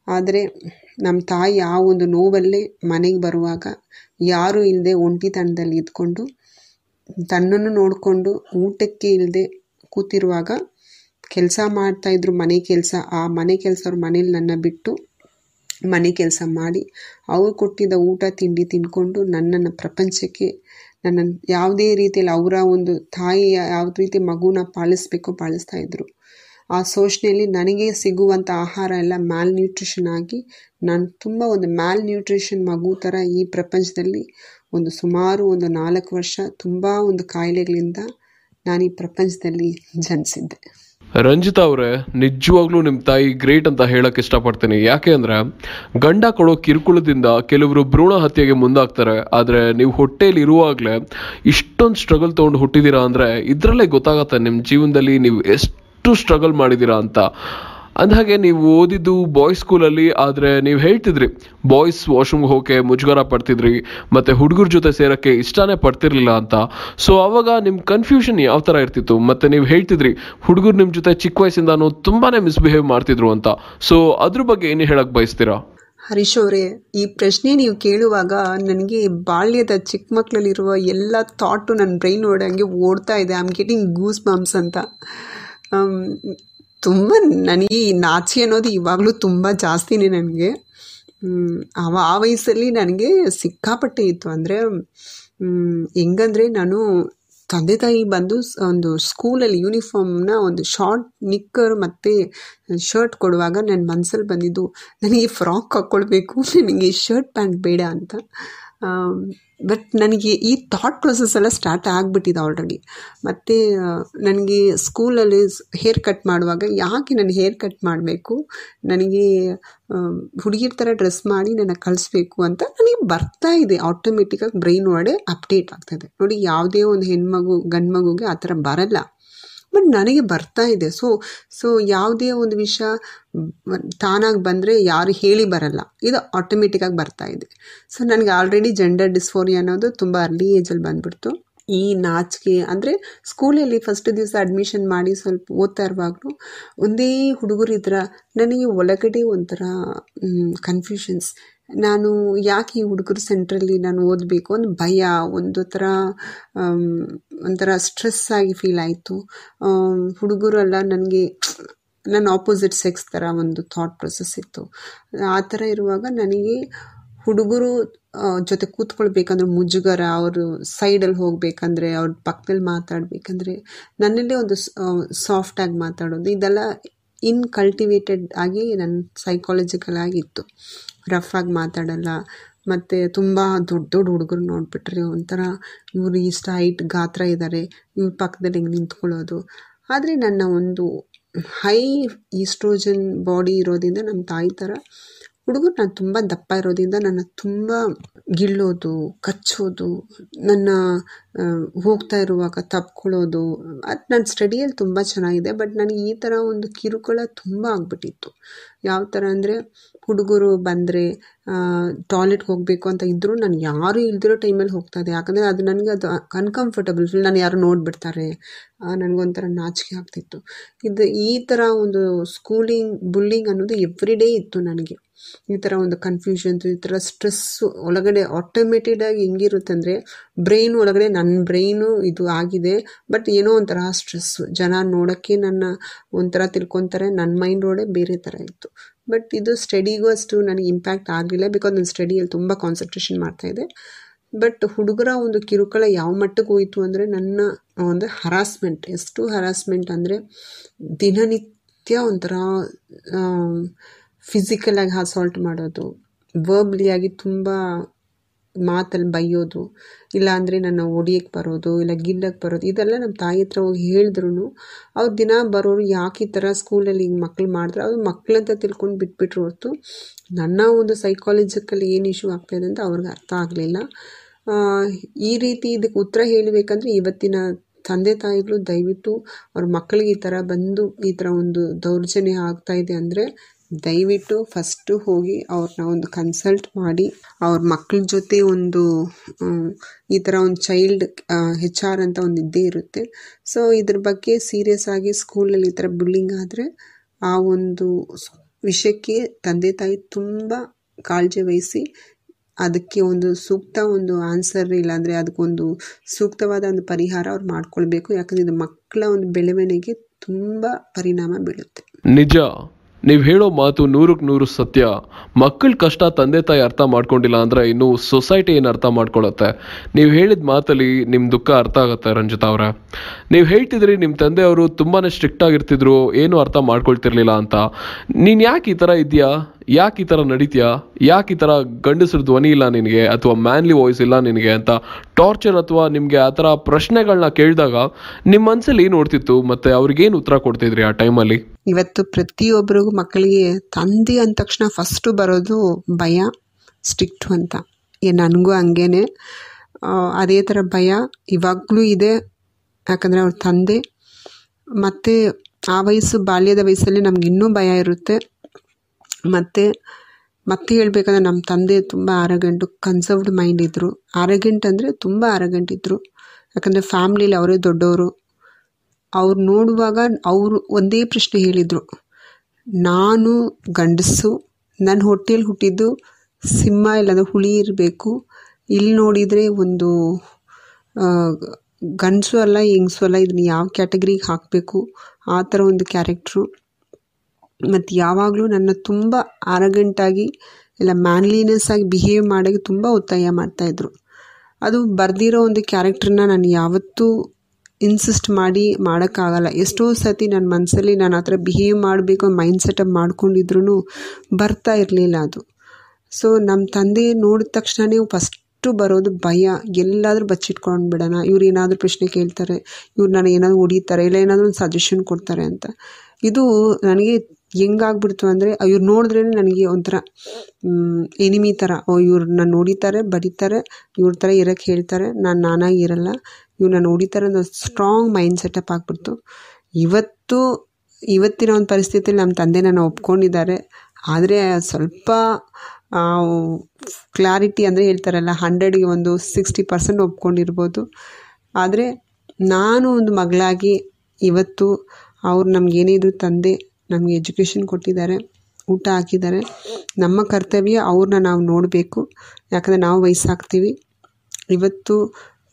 ಆದರೆ ನಮ್ಮ ತಾಯಿ ಆ ಒಂದು ನೋವಲ್ಲೇ ಮನೆಗೆ ಬರುವಾಗ ಯಾರೂ ಇಲ್ಲದೆ ಒಂಟಿತನದಲ್ಲಿ ಇದ್ಕೊಂಡು ತನ್ನನ್ನು ನೋಡಿಕೊಂಡು ಊಟಕ್ಕೆ ಇಲ್ಲದೆ ಕೂತಿರುವಾಗ ಕೆಲಸ ಮಾಡ್ತಾಯಿದ್ರು ಮನೆ ಕೆಲಸ, ಆ ಮನೆ ಕೆಲಸವ್ರ ಮನೇಲಿ ನನ್ನ ಬಿಟ್ಟು ಮನೆ ಕೆಲಸ ಮಾಡಿ ಅವ್ರು ಕೊಟ್ಟಿದ್ದ ಊಟ, ತಿಂಡಿ ತಿಂದ್ಕೊಂಡು ನನ್ನನ್ನು ಪ್ರಪಂಚಕ್ಕೆ ನನ್ನ ಯಾವುದೇ ರೀತಿಯಲ್ಲಿ ಅವರ ಒಂದು ತಾಯಿ ಯಾವ ರೀತಿ ಮಗುನ ಪಾಲಿಸ್ಬೇಕೋ ಪಾಲಿಸ್ತಾ ಇದ್ರು. ಆ ಶೋಷಣೆಯಲ್ಲಿ ನನಗೆ ಸಿಗುವಂಥ ಆಹಾರ ಎಲ್ಲ ಮ್ಯಾಲ್ ನ್ಯೂಟ್ರಿಷನ್ ಆಗಿ ನಾನು ತುಂಬ ಒಂದು ಮ್ಯಾಲ್ ನ್ಯೂಟ್ರಿಷನ್ ಮಗು ಥರ ಈ ಪ್ರಪಂಚದಲ್ಲಿ ಒಂದು ಸುಮಾರು ಒಂದು ನಾಲ್ಕು ವರ್ಷ ತುಂಬ ಒಂದು ಕಾಯಿಲೆಗಳಿಂದ ನಾನು ಈ ಪ್ರಪಂಚದಲ್ಲಿ ಜನಿಸಿದ್ದೆ. ರಂಜಿತಾ ಅವರೇ, ನಿಜವಾಗ್ಲೂ ನಿಮ್ಮ ತಾಯಿ ಗ್ರೇಟ್ ಅಂತ ಹೇಳಕ್ಕೆ ಇಷ್ಟಪಡ್ತೀನಿ. ಯಾಕೆ ಅಂದರೆ ಗಂಡ ಕೊಡೋ ಕಿರುಕುಳದಿಂದ ಕೆಲವರು ಭ್ರೂಣ ಹತ್ಯೆಗೆ ಮುಂದಾಗ್ತಾರೆ. ಆದರೆ ನೀವು ಹೊಟ್ಟೆಯಲ್ಲಿ ಇರುವಾಗಲೇ ಇಷ್ಟೊಂದು ಸ್ಟ್ರಗಲ್ ತೊಗೊಂಡು ಹುಟ್ಟಿದ್ದೀರಾ ಅಂದರೆ ಇದರಲ್ಲೇ ಗೊತ್ತಾಗತ್ತೆ ನಿಮ್ಮ ಜೀವನದಲ್ಲಿ ನೀವು ಎಷ್ಟು ಸ್ಟ್ರಗಲ್ ಮಾಡಿದ್ದೀರಾ ಅಂತ. ಅಂದಹಾಗೆ ನೀವು ಓದಿದ್ದು ಬಾಯ್ಸ್ ಸ್ಕೂಲಲ್ಲಿ ಆದರೆ ನೀವು ಹೇಳ್ತಿದ್ರಿ ಬಾಯ್ಸ್ ವಾಶ್ರೂಮ್ಗೆ ಹೋಗಕ್ಕೆ ಮುಜುಗರ ಪಡ್ತಿದ್ರಿ, ಮತ್ತು ಹುಡುಗರ ಜೊತೆ ಸೇರೋಕ್ಕೆ ಇಷ್ಟನೇ ಪಡ್ತಿರಲಿಲ್ಲ ಅಂತ. ಸೊ ಅವಾಗ ನಿಮ್ಮ ಕನ್ಫ್ಯೂಷನ್ ಯಾವ ಥರ ಇರ್ತಿತ್ತು? ಮತ್ತು ನೀವು ಹೇಳ್ತಿದ್ರಿ, ಹುಡುಗರು ನಿಮ್ಮ ಜೊತೆ ಚಿಕ್ಕ ವಯಸ್ಸಿಂದಾನು ತುಂಬಾ ಮಿಸ್ಬಿಹೇವ್ ಮಾಡ್ತಿದ್ರು ಅಂತ. ಸೊ ಅದ್ರ ಬಗ್ಗೆ ಏನು ಹೇಳಕ್ಕೆ ಬಯಸ್ತೀರಾ? ಹರೀಶ್ ಅವರೇ, ಈ ಪ್ರಶ್ನೆ ನೀವು ಕೇಳುವಾಗ ನನಗೆ ಬಾಲ್ಯದ ಚಿಕ್ಕ ಮಕ್ಕಳಲ್ಲಿರುವ ಎಲ್ಲ ಥಾಟು ನನ್ನ ಬ್ರೈನ್ ಓಡಂಗೆ ಓಡ್ತಾ ಇದೆ. I am getting goose bumps ಅಂತ. ತುಂಬ ನನಗೆ ಈ ನಾಚಿ ಅನ್ನೋದು ಇವಾಗಲೂ ತುಂಬ ಜಾಸ್ತಿನೇ ನನಗೆ. ಅವ ಆ ವಯಸ್ಸಲ್ಲಿ ನನಗೆ ಸಿಕ್ಕಾಪಟ್ಟೆ ಇತ್ತು. ಅಂದರೆ ಹೆಂಗಂದರೆ ನಾನು ತಂದೆ ತಾಯಿ ಬಂದು ಒಂದು ಸ್ಕೂಲಲ್ಲಿ ಯೂನಿಫಾರ್ಮ್ನ ಒಂದು ಶಾರ್ಟ್ ನಿಕ್ಕರ್ ಮತ್ತು ಶರ್ಟ್ ಕೊಡುವಾಗ ನನ್ನ ಮನಸ್ಸಲ್ಲಿ ಬಂದಿದ್ದು, ನನಗೆ ಫ್ರಾಕ್ ಹಾಕ್ಕೊಳ್ಬೇಕು ನನಗೆ ಶರ್ಟ್ ಪ್ಯಾಂಟ್ ಬೇಡ ಅಂತ. ಬಟ್ ನನಗೆ ಈ ಥಾಟ್ ಪ್ರೊಸೆಸ್ ಎಲ್ಲ ಸ್ಟಾರ್ಟ್ ಆಗಿಬಿಟ್ಟಿದೆ ಆಲ್ರೆಡಿ ಮತ್ತು ನನಗೆ ಸ್ಕೂಲಲ್ಲಿ ಹೇರ್ ಕಟ್ ಮಾಡುವಾಗ ಯಾಕೆ ನಾನು ಹೇರ್ ಕಟ್ ಮಾಡಬೇಕು? ನನಗೆ ಹುಡುಗಿರ ಥರ ಡ್ರೆಸ್ ಮಾಡಿ ನನಗೆ ಕಳಿಸ್ಬೇಕು ಅಂತ ನನಗೆ ಬರ್ತಾ ಇದೆ. ಆಟೋಮೆಟಿಕಾಗಿ ಬ್ರೈನ್ ಒಳಗಡೆ ಅಪ್ಡೇಟ್ ಆಗ್ತಾಯಿದೆ ನೋಡಿ, ಯಾವುದೇ ಒಂದು ಹೆಣ್ಮಗು ಗಂಡು ಮಗುಗೆ ಆ ಥರ ಬರಲ್ಲ. ಬಟ್ ನನಗೆ ಬರ್ತಾ ಇದೆ. ಸೊ ಸೊ ಯಾವುದೇ ಒಂದು ವಿಷಯ ತಾನಾಗಿ ಬಂದರೆ ಯಾರು ಹೇಳಿ ಬರಲ್ಲ. ಇದು ಆಟೋಮೆಟಿಕ್ಕಾಗಿ ಬರ್ತಾ ಇದೆ. ಸೊ ನನಗೆ ಆಲ್ರೆಡಿ ಜೆಂಡರ್ ಡಿಸ್ಫೋರಿಯಾ ಅನ್ನೋದು ತುಂಬ ಅರ್ಲಿ ಏಜಲ್ಲಿ ಬಂದ್ಬಿಡ್ತು. ಈ ನಾಚಿಕೆ ಅಂದರೆ ಸ್ಕೂಲಲ್ಲಿ ಫಸ್ಟ್ ದಿವಸ ಅಡ್ಮಿಷನ್ ಮಾಡಿ ಸ್ವಲ್ಪ ಓದ್ತಾ ಇರುವಾಗಲೂ ಒಂದೇ ಹುಡುಗರು ಇದ್ರ ನನಗೆ ಒಳಗಡೆ ಒಂಥರ ಕನ್ಫ್ಯೂಷನ್ಸ್ ನಾನು ಯಾಕೆ ಈ ಹುಡುಗರು ಸೆಂಟ್ರಲ್ಲಿ ನಾನು ಓದಬೇಕು ಒಂದು ಭಯ, ಒಂದು ಥರ ಒಂಥರ ಸ್ಟ್ರೆಸ್ ಆಗಿ ಫೀಲ್ ಆಯಿತು. ಹುಡುಗರು ಎಲ್ಲ ನನಗೆ ನನ್ನ ಆಪೋಸಿಟ್ ಸೆಕ್ಸ್ ಥರ ಒಂದು ಥಾಟ್ ಪ್ರೊಸೆಸ್ ಇತ್ತು. ಆ ಥರ ಇರುವಾಗ ನನಗೆ ಹುಡುಗರು ಜೊತೆ ಕೂತ್ಕೊಳ್ಬೇಕಂದ್ರೆ ಮುಜುಗರ, ಅವರು ಸೈಡಲ್ಲಿ ಹೋಗಬೇಕಂದ್ರೆ ಅವ್ರ ಪಕ್ಕದಲ್ಲಿ ಮಾತಾಡಬೇಕಂದ್ರೆ ನನ್ನಲ್ಲೇ ಒಂದು ಸಾಫ್ಟಾಗಿ ಮಾತಾಡೋದು. ಇದೆಲ್ಲ ಇನ್ ಕಲ್ಟಿವೇಟೆಡ್ ಆಗಿ ನನ್ನ ಸೈಕಾಲಜಿಕಲ್ ಆಗಿತ್ತು. ರಫ್ ಆಗಿ ಮಾತಾಡಲ್ಲ. ಮತ್ತು ತುಂಬ ದೊಡ್ಡ ದೊಡ್ಡ ಹುಡುಗರು ನೋಡಿಬಿಟ್ರೆ ಒಂಥರ ಇವರು ಇಷ್ಟ ಹೈಟ್ ಗಾತ್ರ ಇದ್ದಾರೆ ಇವ್ರ ಪಕ್ಕದಲ್ಲಿ ಹಿಂಗೆ ನಿಂತ್ಕೊಳ್ಳೋದು. ಆದರೆ ನನ್ನ ಒಂದು ಹೈ ಈಸ್ಟ್ರೋಜನ್ ಬಾಡಿ ಇರೋದ್ರಿಂದ ನಮ್ಮ ತಾಯಿ ಥರ ಹುಡುಗರು ನಾನು ತುಂಬ ದಪ್ಪ ಇರೋದ್ರಿಂದ ನನ್ನ ತುಂಬ ಗಿಳ್ಳೋದು, ಕಚ್ಚೋದು, ನನ್ನ ಹೋಗ್ತಾ ಇರುವಾಗ ತಪ್ಕೊಳ್ಳೋದು, ಅದು ನನ್ನ ಸ್ಟಡಿಯಲ್ಲಿ ತುಂಬ ಚೆನ್ನಾಗಿದೆ, ಬಟ್ ನನಗೆ ಈ ಥರ ಒಂದು ಕಿರುಕುಳ ತುಂಬ ಆಗ್ಬಿಟ್ಟಿತ್ತು. ಯಾವ ಥರ ಅಂದರೆ ಹುಡುಗರು ಬಂದರೆ ಟಾಯ್ಲೆಟ್ಗೆ ಹೋಗಬೇಕು ಅಂತ ಇದ್ದರೂ ನಾನು ಯಾರೂ ಇಲ್ದಿರೋ ಟೈಮಲ್ಲಿ ಹೋಗ್ತಾ ಇದ್ದೆ. ಯಾಕಂದರೆ ಅದು ನನಗೆ ಅದು ಅನ್ಕಂಫರ್ಟಬಲ್ ಫೀಲ್ ನಾನು ಯಾರು ನೋಡಿಬಿಡ್ತಾರೆ. ನನಗೊಂಥರ ನಾಚಿಕೆ ಆಗ್ತಿತ್ತು. ಇದು ಈ ಥರ ಒಂದು ಸ್ಕೂಲಿಂಗ್ ಬುಲ್ಲಿಂಗ್ ಅನ್ನೋದು ಎವ್ರಿ ಡೇ ಇತ್ತು ನನಗೆ. ಈ ಥರ ಒಂದು ಕನ್ಫ್ಯೂಷನ್ಸು ಈ ಥರ ಸ್ಟ್ರೆಸ್ಸು ಒಳಗಡೆ ಆಟೋಮೇಟೆಡಾಗಿ ಹೆಂಗಿರುತ್ತೆ ಅಂದರೆ ಬ್ರೈನ್ ಒಳಗಡೆ ನನ್ನ ಬ್ರೈನು ಇದು ಆಗಿದೆ. ಬಟ್ ಏನೋ ಒಂಥರ ಸ್ಟ್ರೆಸ್ಸು ಜನ ನೋಡೋಕ್ಕೆ ನನ್ನ ಒಂಥರ ತಿಳ್ಕೊತಾರೆ ನನ್ನ ಮೈಂಡ್ ಒಳಗೆ ಬೇರೆ ಥರ ಇತ್ತು. ಬಟ್ ಇದು ಸ್ಟಡಿಗೂ ಅಷ್ಟು ನನಗೆ ಇಂಪ್ಯಾಕ್ಟ್ ಆಗಲಿಲ್ಲ ಬಿಕಾಸ್ ನನ್ನ ಸ್ಟಡಿಯಲ್ಲಿ ತುಂಬ ಕಾನ್ಸಂಟ್ರೇಷನ್ ಇದೆ ಬಟ್ ಹುಡುಗರ ಒಂದು ಕಿರುಕುಳ ಯಾವ ಮಟ್ಟಕ್ಕೆ ಹೋಯಿತು ಅಂದರೆ ನನ್ನ ಒಂದು ಹರಾಸ್ಮೆಂಟ್ ಎಷ್ಟು ಹರಾಸ್ಮೆಂಟ್ ಅಂದರೆ ದಿನನಿತ್ಯ ಒಂಥರ ಫಿಸಿಕಲಾಗಿ ಅಸಾಲ್ಟ್ ಮಾಡೋದು ವರ್ಬ್ಲಿಯಾಗಿ ತುಂಬ ಮಾತಲ್ಲಿ ಬೈಯೋದು, ಇಲ್ಲ ಅಂದರೆ ನನ್ನ ಹೊಡಿಯಕ್ಕೆ ಬರೋದು, ಇಲ್ಲ ಗಿಲ್ಲಕ್ಕೆ ಬರೋದು, ಇದೆಲ್ಲ ನಮ್ಮ ತಾಯಿ ಹತ್ರ ಹೋಗಿ ಹೇಳಿದ್ರು ಅವ್ರು ದಿನ ಬರೋರು ಯಾಕೆ ಈ ಥರ ಸ್ಕೂಲಲ್ಲಿ ಹಿಂಗೆ ಮಕ್ಳು ಮಾಡಿದ್ರೆ? ಅವ್ರು ಮಕ್ಕಳಂತ ತಿಳ್ಕೊಂಡು ಬಿಟ್ಬಿಟ್ರು ಹೊರತು ನನ್ನ ಒಂದು ಸೈಕಾಲಜಿಕಲ್ ಏನು ಇಶ್ಯೂ ಆಗ್ತಾಯಿದೆ ಅಂತ ಅವ್ರಿಗೆ ಅರ್ಥ ಆಗಲಿಲ್ಲ. ಈ ರೀತಿ ಇದಕ್ಕೆ ಉತ್ತರ ಹೇಳಬೇಕಂದ್ರೆ ಇವತ್ತಿನ ತಂದೆ ತಾಯಿಗಳು ದಯವಿಟ್ಟು ಅವ್ರ ಮಕ್ಕಳಿಗೆ ಈ ಥರ ಬಂದು ಈ ಥರ ಒಂದು ದೌರ್ಜನ್ಯ ಆಗ್ತಾ ಇದೆ ಅಂದರೆ ದಯವಿಟ್ಟು ಫಸ್ಟು ಹೋಗಿ ಅವ್ರನ್ನ ಒಂದು ಕನ್ಸಲ್ಟ್ ಮಾಡಿ, ಅವ್ರ ಮಕ್ಕಳ ಜೊತೆ ಒಂದು ಈ ಥರ ಒಂದು ಚೈಲ್ಡ್ ಹೆಚ್ ಆರ್ ಅಂತ ಒಂದು ಇದ್ದೇ ಇರುತ್ತೆ. ಸೊ ಇದ್ರ ಬಗ್ಗೆ ಸೀರಿಯಸ್ ಆಗಿ ಸ್ಕೂಲಲ್ಲಿ ಈ ಥರ ಬುಲ್ಲಿಂಗ್ ಆದರೆ ಆ ಒಂದು ವಿಷಯಕ್ಕೆ ತಂದೆ ತಾಯಿ ತುಂಬ ಕಾಳಜಿ ವಹಿಸಿ ಅದಕ್ಕೆ ಒಂದು ಸೂಕ್ತ ಒಂದು ಆನ್ಸರ್ ಇಲ್ಲಾಂದರೆ ಅದಕ್ಕೊಂದು ಸೂಕ್ತವಾದ ಒಂದು ಪರಿಹಾರ ಅವ್ರು ಮಾಡ್ಕೊಳ್ಬೇಕು. ಯಾಕಂದರೆ ಇದು ಮಕ್ಕಳ ಒಂದು ಬೆಳವಣಿಗೆ ತುಂಬ ಪರಿಣಾಮ ಬೀಳುತ್ತೆ. ನಿಜ. ನೀವು ಹೇಳೋ ಮಾತು ನೂರಕ್ಕೆ ನೂರು ಸತ್ಯ. ಮಕ್ಕಳ ಕಷ್ಟ ತಂದೆ ತಾಯಿ ಅರ್ಥ ಮಾಡ್ಕೊಂಡಿಲ್ಲ ಅಂದರೆ ಇನ್ನು ಸೊಸೈಟಿ ಏನು ಅರ್ಥ ಮಾಡ್ಕೊಳತ್ತೆ ನೀವು ಹೇಳಿದ ಮಾತಲ್ಲಿ ನಿಮ್ಮ ದುಃಖ ಅರ್ಥ ಆಗುತ್ತೆ ರಂಜಿತಾ ಅವರೇ. ನೀವು ಹೇಳ್ತಿದ್ರಿ ನಿಮ್ಮ ತಂದೆಯವರು ತುಂಬಾ ಸ್ಟ್ರಿಕ್ಟ್ ಆಗಿರ್ತಿದ್ರು, ಏನು ಅರ್ಥ ಮಾಡ್ಕೊಳ್ತಿರ್ಲಿಲ್ಲ ಅಂತ. ನೀನು ಯಾಕೆ ಈ ಥರ ಇದೆಯಾ ಯಾಕೆ ಈ ಥರ ನಡೀತೀಯಾ? ಯಾಕೆ ಈ ಥರ ಗಂಡಸ್ರ ಧ್ವನಿ ಇಲ್ಲ ನಿನಗೆ ಅಥವಾ ಮ್ಯಾನ್ಲಿ ವಾಯ್ಸ್ ಇಲ್ಲ ನಿನಗೆ ಅಂತ ಟಾರ್ಚರ್ ಅಥವಾ ನಿಮಗೆ ಆ ಥರ ಪ್ರಶ್ನೆಗಳನ್ನ ಕೇಳಿದಾಗ ನಿಮ್ಮ ಮನಸ್ಸಲ್ಲಿ ಏನು ಓಡ್ತಿತ್ತು ಮತ್ತು ಅವ್ರಿಗೇನು ಉತ್ತರ ಕೊಡ್ತಿದ್ರಿ ಆ ಟೈಮಲ್ಲಿ ಇವತ್ತು ಪ್ರತಿಯೊಬ್ಬರಿಗೂ ಮಕ್ಕಳಿಗೆ ತಂದೆ ಅಂದ ತಕ್ಷಣ ಫಸ್ಟು ಬರೋದು ಭಯ ಸ್ಟ್ರಿಕ್ಟು ಅಂತ. ಏ, ನನಗೂ ಹಂಗೇನೆ. ಅದೇ ಥರ ಭಯ ಇವಾಗಲೂ ಇದೆ. ಯಾಕಂದರೆ ಅವ್ರ ತಂದೆ. ಮತ್ತು ಆ ವಯಸ್ಸು ಬಾಲ್ಯದ ವಯಸ್ಸಲ್ಲಿ ನಮ್ಗೆ ಇನ್ನೂ ಭಯ ಇರುತ್ತೆ. ಮತ್ತು, ಮತ್ತೆ ಹೇಳಬೇಕಂದ್ರೆ ನಮ್ಮ ತಂದೆ ತುಂಬ ಆರಗಂಟು ಕನ್ಸರ್ವ್ಡ್ ಮೈಂಡ್ ಇದ್ದರು ಆರಗಂಟ್ ಅಂದರೆ ತುಂಬ ಆರಗಂಟ್ ಇದ್ದರು ಯಾಕಂದರೆ ಫ್ಯಾಮ್ಲಿಲಿ ಅವರೇ ದೊಡ್ಡವರು. ಅವ್ರು ನೋಡುವಾಗ ಅವರು ಒಂದೇ ಪ್ರಶ್ನೆ ಹೇಳಿದರು. ನಾನು ಗಂಡಸು ನನ್ನ ಹೊಟ್ಟೆಯಲ್ಲಿ ಹುಟ್ಟಿದ್ದು ಸಿಂಹ ಇಲ್ಲದ ಹುಳಿ ಇರಬೇಕು. ಇಲ್ಲಿ ನೋಡಿದರೆ ಒಂದು ಗಂಡಸು ಅಲ್ಲ ಹೆಂಗಸು ಅಲ್ಲ ಇದನ್ನ ಯಾವ ಕ್ಯಾಟಗರಿಗೆ ಹಾಕಬೇಕು? ಆ ಥರ ಒಂದು ಕ್ಯಾರೆಕ್ಟ್ರು ಮತ್ತು ಯಾವಾಗಲೂ ನನ್ನ ತುಂಬ ಆರಗಂಟಾಗಿ ಇಲ್ಲ ಮ್ಯಾನ್ಲಿನೆಸ್ ಆಗಿ ಬಿಹೇವ್ ಮಾಡೋಕ್ಕೆ ತುಂಬ ಒತ್ತಾಯ ಮಾಡ್ತಾಯಿದ್ರು ಅದು ಬರೆದಿರೋ ಒಂದು ಕ್ಯಾರೆಕ್ಟ್ರನ್ನ ನಾನು ಯಾವತ್ತೂ ಇನ್ಸಿಸ್ಟ್ ಮಾಡಿ ಮಾಡೋಕ್ಕಾಗಲ್ಲ. ಎಷ್ಟೋ ಸತಿ ನನ್ನ ಮನಸ್ಸಲ್ಲಿ ನಾನು ಆ ಥರ ಬಿಹೇವ್ ಮಾಡಬೇಕು ಮೈಂಡ್ ಸೆಟಪ್ ಮಾಡ್ಕೊಂಡಿದ್ರು ಬರ್ತಾ ಇರಲಿಲ್ಲ ಅದು. ಸೊ ನಮ್ಮ ತಂದೆ ನೋಡಿದ ತಕ್ಷಣವೇ ಫಸ್ಟು ಬರೋದು ಭಯ. ಎಲ್ಲಾದರೂ ಬಚ್ಚಿಟ್ಕೊಂಡು ಬಿಡೋಣ. ಇವ್ರು ಏನಾದರೂ ಪ್ರಶ್ನೆ ಕೇಳ್ತಾರೆ, ಇವ್ರು ನನಗೆ ಏನಾದರೂ ಹೊಡಿತಾರೆ, ಇಲ್ಲ ಏನಾದರೂ ಒಂದು ಸಜೆಷನ್ ಕೊಡ್ತಾರೆ ಅಂತ. ಇದು ನನಗೆ ಹೆಂಗಾಗ್ಬಿಡ್ತು ಅಂದರೆ, ಇವ್ರು ನೋಡಿದ್ರೇ ನನಗೆ ಒಂಥರ ಎನಿಮಿ ಥರ ಓ, ಇವ್ರು ನಾನು ನೋಡಿತಾರೆ ಬರೀತಾರೆ, ಇವ್ರ ಥರ ಇರೋಕ್ಕೆ ಹೇಳ್ತಾರೆ. ನಾನು ನಾನಾಗಿ ಇರಲ್ಲ. ಇವ್ರು ನಾನು ಹೊಡಿತಾರೆ ಅನ್ನೋ ಸ್ಟ್ರಾಂಗ್ ಮೈಂಡ್ ಸೆಟಪ್ ಆಗಿಬಿಡ್ತು. ಇವತ್ತು, ಇವತ್ತಿನ ಒಂದು ಪರಿಸ್ಥಿತಿಯಲ್ಲಿ ನಮ್ಮ ತಂದೆ ನನ್ನ ಒಪ್ಕೊಂಡಿದ್ದಾರೆ. ಆದರೆ ಸ್ವಲ್ಪ ಕ್ಲಾರಿಟಿ ಅಂದರೆ ಹೇಳ್ತಾರಲ್ಲ ಹಂಡ್ರೆಡ್ಗೆ ಒಂದು ಸಿಕ್ಸ್ಟಿ ಪರ್ಸೆಂಟ್ ಒಪ್ಕೊಂಡಿರ್ಬೋದು. ಆದರೆ, ನಾನು ಒಂದು ಮಗಳಾಗಿ ಇವತ್ತು ಅವ್ರು ನಮಗೇನಿದ್ರು ತಂದೆ ನಮಗೆ ಎಜುಕೇಷನ್ ಕೊಟ್ಟಿದ್ದಾರೆ, ಊಟ ಹಾಕಿದ್ದಾರೆ. ನಮ್ಮ ಕರ್ತವ್ಯ ಅವ್ರನ್ನ ನಾವು ನೋಡಬೇಕು. ಯಾಕಂದರೆ ನಾವು ವಯಸ್ಸಾಗ್ತೀವಿ. ಇವತ್ತು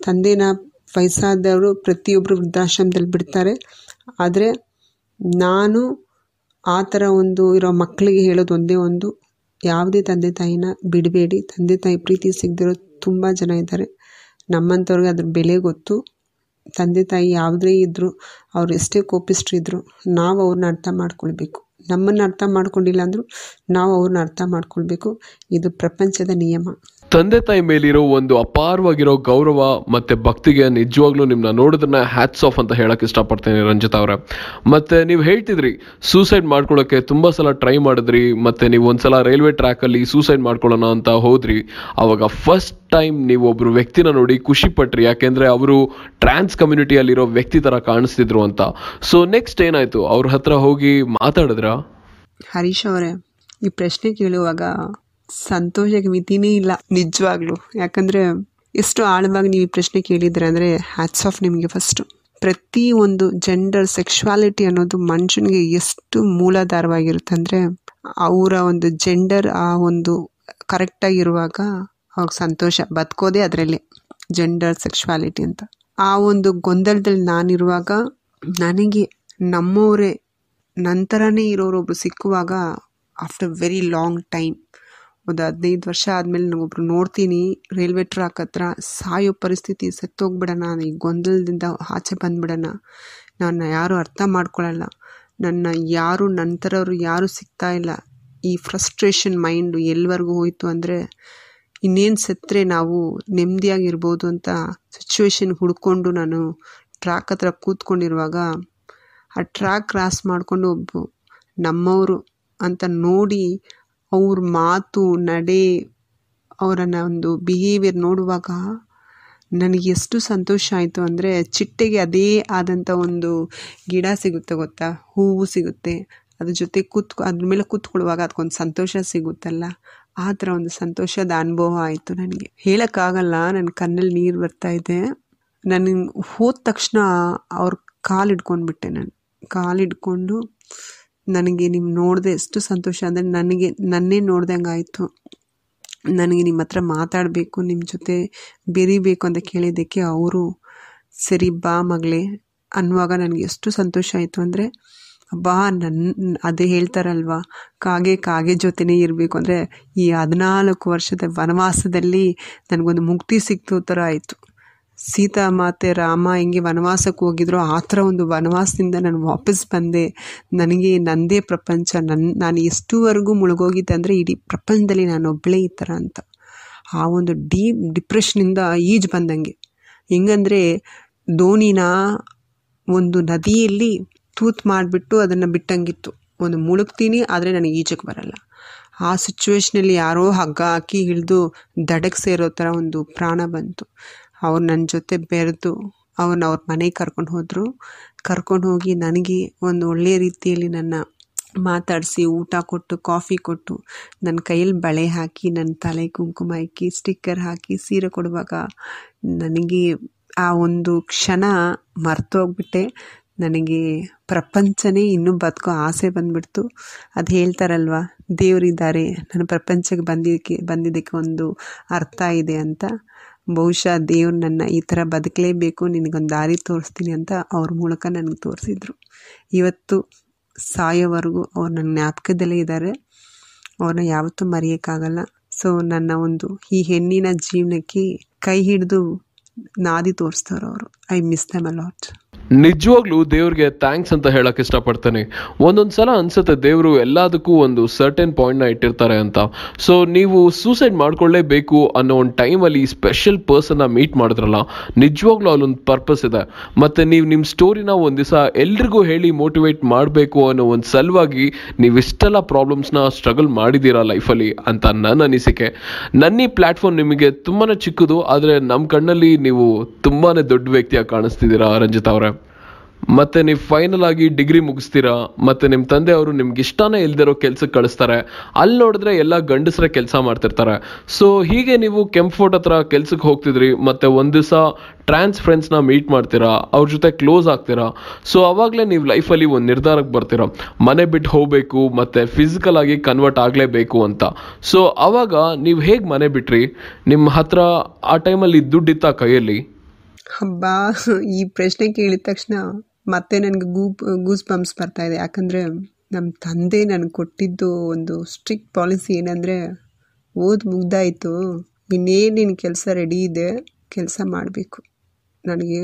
ತಂದೆನ ವಯಸ್ಸಾದವರು ಪ್ರತಿಯೊಬ್ಬರು ವೃದ್ಧಾಶ್ರಮದಲ್ಲಿ ಬಿಡ್ತಾರೆ. ಆದರೆ ನಾನು ಆ ಥರ ಒಂದು ಇರೋ ಮಕ್ಕಳಿಗೆ ಹೇಳೋದು ಒಂದೇ ಒಂದು. ಯಾವುದೇ ತಂದೆ ತಾಯಿನ ಬಿಡಬೇಡಿ. ತಂದೆ ತಾಯಿ ಪ್ರೀತಿ ಸಿಗದಿರೋ ತುಂಬ ಜನ ಇದ್ದಾರೆ. ನಮ್ಮಂಥವ್ರಿಗೆ ಅದ್ರ ಬೆಲೆ ಗೊತ್ತು. ತಂದೆ ತಾಯಿ ಯಾವುದೇ ಇದ್ದರೂ ಅವ್ರು ಎಷ್ಟೇ ಕೋಪಿಸ್ಟ್ರಿದ್ರು ನಾವು ಅವ್ರನ್ನ ಅರ್ಥ ಮಾಡ್ಕೊಳ್ಬೇಕು. ನಮ್ಮನ್ನು ಅರ್ಥ ಮಾಡ್ಕೊಂಡಿಲ್ಲ ಅಂದರೂ ನಾವು ಅವ್ರನ್ನ ಅರ್ಥ ಮಾಡ್ಕೊಳ್ಬೇಕು. ಇದು ಪ್ರಪಂಚದ ನಿಯಮ. ತಂದೆ ತಾಯಿ ಮೇಲಿರೋ ಒಂದು ಅಪಾರವಾಗಿರೋ ಗೌರವ ಮತ್ತೆ ಭಕ್ತಿಗೆ ನಿಜವಾಗ್ಲೂ ನಿಮ್ಮನ್ನ ನೋಡಿದ್ರೆ ಹ್ಯಾಟ್ಸ್ ಆಫ್ ಅಂತ ಹೇಳಕ್ ಇಷ್ಟಪಡ್ತೇನೆ ರಂಜಿತ್ ಅವರೇ. ಮತ್ತೆ ನೀವು ಹೇಳ್ತಿದ್ರಿ ಸೂಸೈಡ್ ಮಾಡ್ಕೊಳ್ಳೋಕ್ಕೆ ತುಂಬಾ ಸಲ ಟ್ರೈ ಮಾಡಿದ್ರಿ, ಮತ್ತೆ ನೀವು ಒಂದ್ಸಲ ರೈಲ್ವೆ ಟ್ರ್ಯಾಕಲ್ಲಿ ಸೂಸೈಡ್ ಮಾಡ್ಕೊಳ್ಳೋಣ ಅಂತ ಹೋದ್ರಿ. ಅವಾಗ ಫಸ್ಟ್ ಟೈಮ್ ನೀವು ಒಬ್ಬರು ವ್ಯಕ್ತಿನ ನೋಡಿ ಖುಷಿ ಪಟ್ರಿ, ಯಾಕೆಂದ್ರೆ ಅವರು ಟ್ರಾನ್ಸ್ ಕಮ್ಯುನಿಟಿಯಲ್ಲಿರೋ ವ್ಯಕ್ತಿ ಥರ ಕಾಣಿಸ್ತಿದ್ರು ಅಂತ. ಸೊ ನೆಕ್ಸ್ಟ್ ಏನಾಯ್ತು? ಅವ್ರ ಹತ್ರ ಹೋಗಿ ಮಾತಾಡಿದ್ರ? ಹರೀಶ್ ಅವರೇ, ಈ ಪ್ರಶ್ನೆ ಕೇಳುವಾಗ ಸಂತೋಷಕ್ಕೆ ಮಿತಿನೇ ಇಲ್ಲ, ನಿಜವಾಗ್ಲೂ. ಯಾಕಂದರೆ ಎಷ್ಟು ಆಳವಾಗಿ ನೀವು ಈ ಪ್ರಶ್ನೆ ಕೇಳಿದ್ರೆ ಅಂದರೆ ಹ್ಯಾಟ್ಸ್ ಆಫ್ ನಿಮಗೆ ಫಸ್ಟು ಪ್ರತಿ ಒಂದು ಜೆಂಡರ್ ಸೆಕ್ಷುವಾಲಿಟಿ ಅನ್ನೋದು ಮನುಷ್ಯನಿಗೆ ಎಷ್ಟು ಮೂಲಾಧಾರವಾಗಿರುತ್ತೆ ಅಂದರೆ ಅವರ ಒಂದು ಜೆಂಡರ್ ಆ ಒಂದು ಕರೆಕ್ಟಾಗಿರುವಾಗ ಅವ್ರ ಸಂತೋಷ. ಬದುಕೋದೇ ಅದರಲ್ಲಿ ಜೆಂಡರ್ ಸೆಕ್ಷುವಾಲಿಟಿ ಅಂತ. ಆ ಒಂದು ಗೊಂದಲದಲ್ಲಿ ನಾನಿರುವಾಗ ನನಗೆ ನಮ್ಮವರೇ, ನಂತರನೇ ಇರೋರೊಬ್ರು ಸಿಕ್ಕುವಾಗ ಆಫ್ಟರ್ ವೆರಿ ಲಾಂಗ್ ಟೈಮ್ ಒಂದು ಹದಿನೈದು ವರ್ಷ ಆದಮೇಲೆ ನಾನೊಬ್ರು ನೋಡ್ತೀನಿ ರೈಲ್ವೆ ಟ್ರ್ಯಾಕ್ ಹತ್ರ ಸಾಯೋ ಪರಿಸ್ಥಿತಿ ಸತ್ತೋಗ್ಬಿಡೋಣ, ಈ ಗೊಂದಲದಿಂದ ಆಚೆ ಬಂದ್ಬಿಡೋಣ. ನನ್ನ ಯಾರೂ ಅರ್ಥ ಮಾಡ್ಕೊಳ್ಳಲ್ಲ ನನ್ನ ಯಾರು, ನಂತರವರು ಯಾರೂ ಸಿಗ್ತಾ ಇಲ್ಲ. ಈ ಫ್ರಸ್ಟ್ರೇಷನ್ ಮೈಂಡು ಎಲ್ಲಿವರೆಗೂ ಹೋಯಿತು ಅಂದರೆ, ಇನ್ನೇನು ಸತ್ತರೆ ನಾವು ನೆಮ್ಮದಿಯಾಗಿರ್ಬೋದು ಅಂತ ಸಿಚುವೇಶನ್ ಹುಡ್ಕೊಂಡು ನಾನು ಟ್ರ್ಯಾಕ್ ಹತ್ರ ಕೂತ್ಕೊಂಡಿರುವಾಗ, ಆ ಟ್ರ್ಯಾಕ್ ಕ್ರಾಸ್ ಮಾಡಿಕೊಂಡು ಒಬ್ಬ ನಮ್ಮವರು ಅಂತ ನೋಡಿ ಅವ್ರ ಮಾತು, ನಡೆ, ಅವರನ್ನ ಒಂದು ಬಿಹೇವಿಯರ್ ನೋಡುವಾಗ ನನಗೆ ಎಷ್ಟು ಸಂತೋಷ ಆಯಿತು ಅಂದರೆ ಚಿಟ್ಟೆಗೆ ಅದೇ ಆದಂಥ ಒಂದು ಗಿಡ ಸಿಗುತ್ತೆ ಗೊತ್ತಾ? ಹೂವು ಸಿಗುತ್ತೆ. ಅದ್ರ ಜೊತೆ ಕೂತ್ಕೊ, ಅದ್ರ ಮೇಲೆ ಕೂತ್ಕೊಳ್ಳುವಾಗ ಅದಕ್ಕೊಂದು ಸಂತೋಷ ಸಿಗುತ್ತಲ್ಲ? ಆ ಥರ ಒಂದು ಸಂತೋಷದ ಅನುಭವ ಆಯಿತು ನನಗೆ. ಹೇಳೋಕ್ಕಾಗಲ್ಲ, ನನ್ನ ಕಣ್ಣಲ್ಲಿ ನೀರು ಬರ್ತಾ ಇದೆ. ನನಗೆ ಹೋದ ತಕ್ಷಣ ಅವ್ರ ಕಾಲು ಹಿಡ್ಕೊಂಡ್ಬಿಟ್ಟೆ ನಾನು. ಕಾಲು ಹಿಡ್ಕೊಂಡು ನನಗೆ ನಿಮ್ಮ ನೋಡಿದೆ ಎಷ್ಟು ಸಂತೋಷ ಅಂದರೆ ನನಗೆ, ನನ್ನೇ ನೋಡ್ದಂಗೆ ಆಯಿತು. ನನಗೆ ನಿಮ್ಮ ಹತ್ರ ಮಾತಾಡಬೇಕು ನಿಮ್ಮ ಜೊತೆ ಬೆರಿಬೇಕು ಅಂತ ಕೇಳಿದ್ದಕ್ಕೆ ಅವರು, ಸರಿ ಬಾ ಮಗಳೇ, ಅನ್ನುವಾಗ ನನಗೆ ಎಷ್ಟು ಸಂತೋಷ ಆಯಿತು ಅಂದರೆ ಬಾ ನನ್ನ ಅದೇ ಹೇಳ್ತಾರಲ್ವ, ಕಾಗೆ ಕಾಗೆ ಜೊತೆನೇ ಇರಬೇಕು. ಅಂದರೆ ಈ ಹದಿನಾಲ್ಕು ವರ್ಷದ ವನವಾಸದಲ್ಲಿ ನನಗೊಂದು ಮುಕ್ತಿ ಸಿಕ್ತು ಥರ ಆಯಿತು. ಸೀತಾ ಮಾತೆ ರಾಮ ಹಿಂಗೆ ವನವಾಸಕ್ಕೆ ಹೋಗಿದ್ರು ಆ ಥರ ಒಂದು ವನವಾಸದಿಂದ ನಾನು ವಾಪಸ್ ಬಂದೆ. ನನಗೆ ನನ್ನದೇ ಪ್ರಪಂಚ. ನನ್ನ ನಾನು ಎಷ್ಟುವರೆಗೂ ಮುಳುಗೋಗಿದ್ದೆ ಅಂದರೆ ಇಡೀ ಪ್ರಪಂಚದಲ್ಲಿ ನಾನು ಒಬ್ಬಳೇ ಈ ಥರ ಅಂತ. ಆ ಒಂದು ಡೀಪ್ ಡಿಪ್ರೆಷನಿಂದ ಈಜು ಬಂದಂಗೆ. ಹೆಂಗಂದರೆ ದೋಣಿನ ಒಂದು ನದಿಯಲ್ಲಿ ತೂತ್ ಮಾಡಿಬಿಟ್ಟು ಅದನ್ನು ಬಿಟ್ಟಂಗಿತ್ತು. ಒಂದು ಮುಳುಗ್ತೀನಿ, ಆದರೆ ನನಗೆ ಈಜಕ್ಕೆ ಬರಲ್ಲ. ಆ ಸಿಚುವೇಶ್ನಲ್ಲಿ ಯಾರೋ ಹಗ್ಗ ಹಾಕಿ ಹಿಡಿದು ದಡಕ್ಕೆ ಸೇರೋ ಥರ ಒಂದು ಪ್ರಾಣ ಬಂತು. ಅವ್ರು ನನ್ನ ಜೊತೆ ಬೆರೆತು ಅವ್ರನ್ನ ಅವ್ರ ಮನೆಗೆ ಕರ್ಕೊಂಡು ಹೋದರು. ಕರ್ಕೊಂಡು ಹೋಗಿ ನನಗೆ ಒಂದು ಒಳ್ಳೆಯ ರೀತಿಯಲ್ಲಿ ನನ್ನ ಮಾತಾಡಿಸಿ ಊಟ ಕೊಟ್ಟು, ಕಾಫಿ ಕೊಟ್ಟು ನನ್ನ ಕೈಯಲ್ಲಿ ಬಳೆ ಹಾಕಿ ನನ್ನ ತಲೆ ಕುಂಕುಮ ಇಕ್ಕಿ, ಸ್ಟಿಕ್ಕರ್ ಹಾಕಿ, ಸೀರೆ ಕೊಡುವಾಗ ನನಗೆ ಆ ಒಂದು ಕ್ಷಣ ಮರ್ತೋಗ್ಬಿಟ್ಟೆ. ನನಗೆ ಪ್ರಪಂಚನೇ ಇನ್ನೂ ಬದುಕೋ ಆಸೆ ಬಂದ್ಬಿಡ್ತು. ಅದು ಹೇಳ್ತಾರಲ್ವ, ದೇವರಿದ್ದಾರೆ, ನನ್ನ ಪ್ರಪಂಚಕ್ಕೆ ಬಂದಿದ್ದಕ್ಕೆ ಬಂದಿದ್ದಕ್ಕೆ ಒಂದು ಅರ್ಥ ಇದೆ ಅಂತ. ಬಹುಶಃ ದೇವ್ರು ನನ್ನ ಈ ಥರ ಬದುಕಲೇಬೇಕು, ನಿನಗೊಂದು ದಾರಿ ತೋರಿಸ್ತೀನಿ ಅಂತ ಅವ್ರ ಮೂಲಕ ನನಗೆ ತೋರಿಸಿದ್ರು. ಇವತ್ತು ಸಾಯೋವರೆಗೂ ಅವ್ರು ನನ್ನ ಜ್ಞಾಪಕದಲ್ಲೇ ಇದ್ದಾರೆ. ಅವ್ರನ್ನ ಯಾವತ್ತೂ ಮರೆಯೋಕ್ಕಾಗಲ್ಲ. ಸೊ ನನ್ನ ಒಂದು ಈ ಹೆಣ್ಣಿನ ಜೀವನಕ್ಕೆ ಕೈ ಹಿಡಿದು ನಾದಿ ತೋರಿಸ್ತವ್ರು ಅವರು. ಐ ಮಿಸ್ ದಮ್ ಅಲಾಟ್ ನಿಜವಾಗ್ಲೂ ದೇವ್ರಿಗೆ ಥ್ಯಾಂಕ್ಸ್ ಅಂತ ಹೇಳಕ್ ಇಷ್ಟಪಡ್ತೇನೆ. ಒಂದೊಂದು ಸಲ ಅನ್ಸುತ್ತೆ ದೇವರು ಎಲ್ಲದಕ್ಕೂ ಒಂದು ಸರ್ಟನ್ ಪಾಯಿಂಟ್ನ ಇಟ್ಟಿರ್ತಾರೆ ಅಂತ. ಸೊ ನೀವು ಸೂಸೈಡ್ ಮಾಡ್ಕೊಳ್ಳೇಬೇಕು ಅನ್ನೋ ಒಂದು ಟೈಮಲ್ಲಿ ಸ್ಪೆಷಲ್ ಪರ್ಸನ್ನ ಮೀಟ್ ಮಾಡಿದ್ರಲ್ಲ, ನಿಜವಾಗ್ಲೂ ಅಲ್ಲೊಂದು ಪರ್ಪಸ್ ಇದೆ. ಮತ್ತೆ ನೀವು ನಿಮ್ಮ ಸ್ಟೋರಿನ ಒಂದು ದಿವಸ ಎಲ್ರಿಗೂ ಹೇಳಿ ಮೋಟಿವೇಟ್ ಮಾಡಬೇಕು ಅನ್ನೋ ಒಂದು ಸಲುವಾಗಿ ನೀವು ಇಷ್ಟೆಲ್ಲ ಪ್ರಾಬ್ಲಮ್ಸ್ನ ಸ್ಟ್ರಗಲ್ ಮಾಡಿದ್ದೀರಾ ಲೈಫಲ್ಲಿ ಅಂತ ನನ್ನ ಅನಿಸಿಕೆ. ನನ್ನ ಈ ಪ್ಲ್ಯಾಟ್ಫಾರ್ಮ್ ನಿಮಗೆ ತುಂಬಾ ಚಿಕ್ಕದು, ಆದರೆ ನಮ್ಮ ಕಣ್ಣಲ್ಲಿ ನೀವು ತುಂಬಾ ದೊಡ್ಡ ವ್ಯಕ್ತಿಯಾಗಿ ಕಾಣಿಸ್ತಿದ್ದೀರಾ ರಂಜಿತ್ ಅವರೇ. ಮತ್ತೆ ನೀವು ಫೈನಲ್ ಆಗಿ ಡಿಗ್ರಿ ಮುಗಿಸ್ತೀರಾ? ಮತ್ತೆ ನಿಮ್ಮ ತಂದೆ ಅವರು ನಿಮ್ಗೆ ಇಷ್ಟನೇ ಇಲ್ದಿರೋ ಕೆಲ್ಸಕ್ಕೆ ಕಳಿಸ್ತಾರೆ. ಅಲ್ಲಿ ನೋಡಿದ್ರೆ ಎಲ್ಲ ಗಂಡಸರೇ ಕೆಲಸ ಮಾಡ್ತಿರ್ತಾರೆ. ಸೊ ಹೀಗೆ ನೀವು ಕೆಂಪೋಟ್ ಹತ್ರ ಕೆಲ್ಸಕ್ಕೆ ಹೋಗ್ತಿದ್ರಿ, ಮತ್ತೆ ಒಂದು ದಿವಸ ಟ್ರಾನ್ಸ್ ಫ್ರೆಂಡ್ಸ್ನ ಮೀಟ್ ಮಾಡ್ತೀರಾ, ಅವ್ರ ಜೊತೆ ಕ್ಲೋಸ್ ಆಗ್ತೀರಾ? ಸೊ ಅವಾಗಲೇ ನೀವು ಲೈಫಲ್ಲಿ ಒಂದು ನಿರ್ಧಾರಕ್ಕೆ ಬರ್ತೀರಾ. ಮನೆ ಬಿಟ್ಟು ಹೋಗಬೇಕು, ಮತ್ತೆ ಫಿಸಿಕಲ್ ಆಗಿ ಕನ್ವರ್ಟ್ ಆಗಲೇಬೇಕು ಅಂತ. ಸೊ ಅವಾಗ ನೀವು ಹೇಗೆ ಮನೆ ಬಿಟ್ರಿ? ನಿಮ್ಮ ಹತ್ರ ಆ ಟೈಮಲ್ಲಿ ದುಡ್ಡಿತ್ತ ಕೈಯಲ್ಲಿ? ಹಬ್ಬ, ಈ ಪ್ರಶ್ನೆ ಕೇಳಿದ ತಕ್ಷಣ ಮತ್ತೆ ನನಗೆ ಗೂಪ್ ಗೂಸ್ ಬರ್ತಾ ಇದೆ. ಯಾಕಂದರೆ ನಮ್ಮ ತಂದೆ ನನಗೆ ಕೊಟ್ಟಿದ್ದು ಒಂದು ಸ್ಟ್ರಿಕ್ಟ್ ಪಾಲಿಸಿ ಏನಂದರೆ ಓದಿ ಮುಗ್ದಾಯಿತು. ಇನ್ನೇನು ನಿನ್ನ ಕೆಲಸ ರೆಡಿ ಇದೆ, ಕೆಲಸ ಮಾಡಬೇಕು. ನನಗೆ